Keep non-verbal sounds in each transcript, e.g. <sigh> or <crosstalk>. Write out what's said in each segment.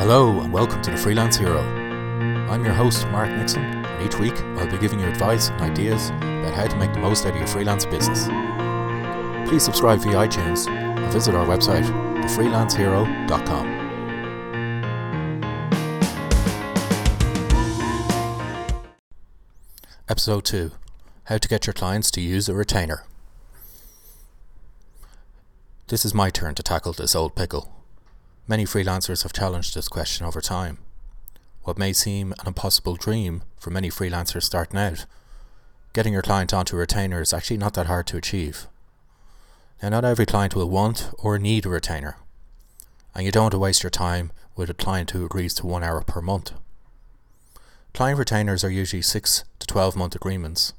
Hello and welcome to the Freelance Hero. I'm your host, Mark Nixon, and each week I'll be giving you advice and ideas about how to make the most out of your freelance business. Please subscribe via iTunes and visit our website, thefreelancehero.com. Episode 2 How to Get Your Clients to Use a Retainer. This is my turn to tackle this old pickle. Many freelancers have challenged this question over time. What may seem an impossible dream for many freelancers starting out, getting your client onto a retainer is actually not that hard to achieve. Now, not every client will want or need a retainer, and you don't want to waste your time with a client who agrees to one hour per month. Client retainers are usually 6 to 12 month agreements,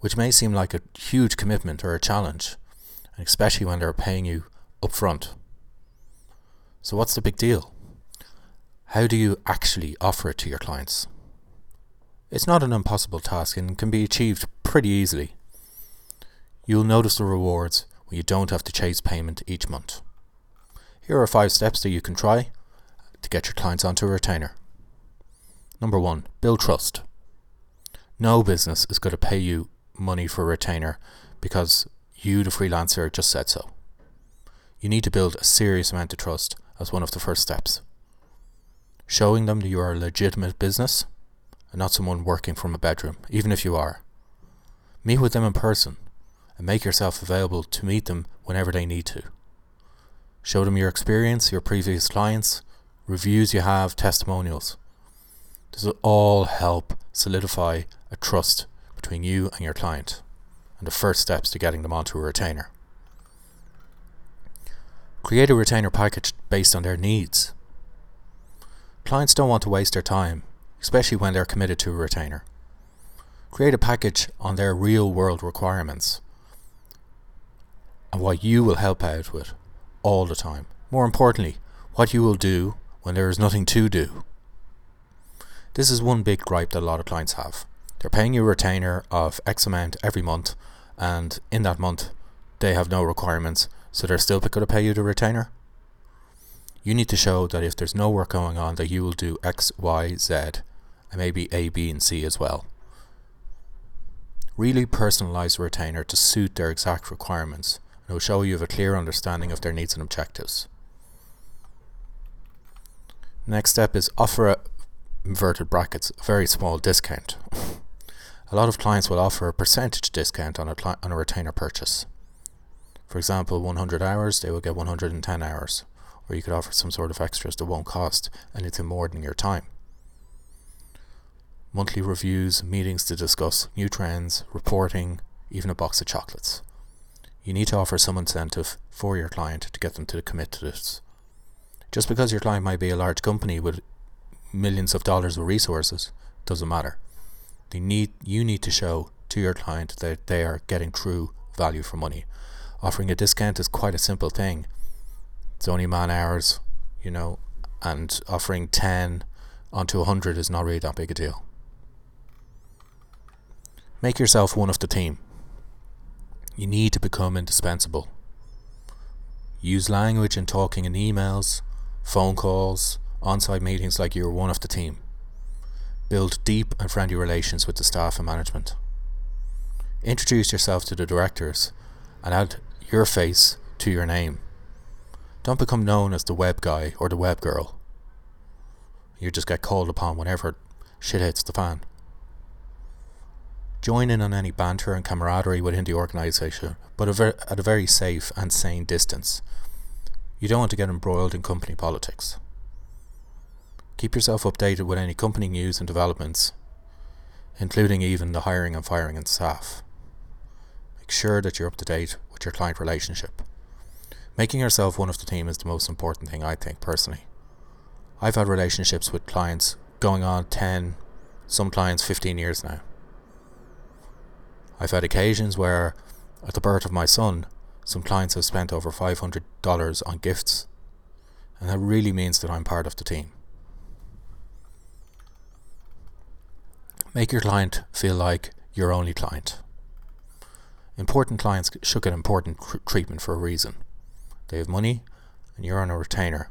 which may seem like a huge commitment or a challenge, especially when they're paying you upfront. So, what's the big deal? How do you actually offer it to your clients? It's not an impossible task and can be achieved pretty easily. You'll notice the rewards when you don't have to chase payment each month. Here are five steps that you can try to get your clients onto a retainer. Number one, build trust. No business is going to pay you money for a retainer because you, the freelancer, just said so. You need to build a serious amount of trust as one of the first steps. Showing them that you are a legitimate business and not someone working from a bedroom, even if you are. Meet with them in person and make yourself available to meet them whenever they need to. Show them your experience, your previous clients, reviews you have, testimonials. This will all help solidify a trust between you and your client and the first steps to getting them onto a retainer. Create a retainer package based on their needs. Clients don't want to waste their time, especially when they're committed to a retainer. Create a package on their real world requirements and what you will help out with all the time. More importantly, what you will do when there is nothing to do. This is one big gripe that a lot of clients have. They're paying you a retainer of X amount every month, and in that month, they have no requirements so they're still going to pay you the retainer? You need to show that if there's no work going on, that you will do X, Y, Z, and maybe A, B, and C as well. Really personalize the retainer to suit their exact requirements, and it will show you have a clear understanding of their needs and objectives. Next step is offer a inverted brackets very small discount. <laughs> a lot of clients will offer a percentage discount on a, on a retainer purchase. For example, 100 hours, they will get 110 hours. Or you could offer some sort of extras that won't cost anything more than your time. Monthly reviews, meetings to discuss new trends, reporting, even a box of chocolates. You need to offer some incentive for your client to get them to commit to this. Just because your client might be a large company with millions of dollars of resources doesn't matter. They need you need to show to your client that they are getting true value for money offering a discount is quite a simple thing. It's only man hours, you know, and offering 10 onto 100 is not really that big a deal. Make yourself one of the team. You need to become indispensable. Use language in talking in emails, phone calls, on site meetings like you're one of the team. Build deep and friendly relations with the staff and management. Introduce yourself to the directors and add your face to your name. Don't become known as the web guy or the web girl. You just get called upon whenever shit hits the fan. Join in on any banter and camaraderie within the organisation, but at a very safe and sane distance. You don't want to get embroiled in company politics. Keep yourself updated with any company news and developments, including even the hiring and firing of staff. Make sure that you're up to date with your client relationship. Making yourself one of the team is the most important thing, I think, personally. I've had relationships with clients going on 10, some clients 15 years now. I've had occasions where, at the birth of my son, some clients have spent over $500 on gifts, and that really means that I'm part of the team. Make your client feel like your only client. Important clients should get important treatment for a reason. They have money, and you're on a retainer.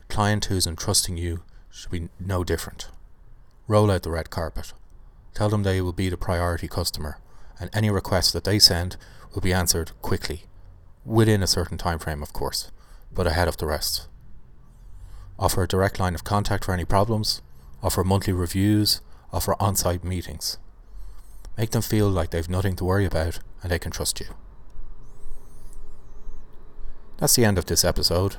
A client who's entrusting you should be no different. Roll out the red carpet. Tell them they will be the priority customer, and any requests that they send will be answered quickly, within a certain time frame, of course, but ahead of the rest. Offer a direct line of contact for any problems, offer monthly reviews, offer on site meetings. Make them feel like they've nothing to worry about and they can trust you. That's the end of this episode.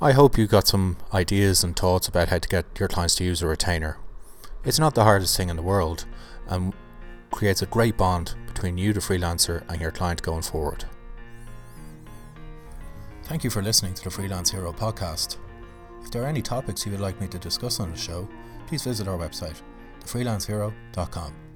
I hope you got some ideas and thoughts about how to get your clients to use a retainer. It's not the hardest thing in the world and creates a great bond between you, the freelancer, and your client going forward. Thank you for listening to the Freelance Hero podcast. If there are any topics you would like me to discuss on the show, please visit our website, thefreelancehero.com.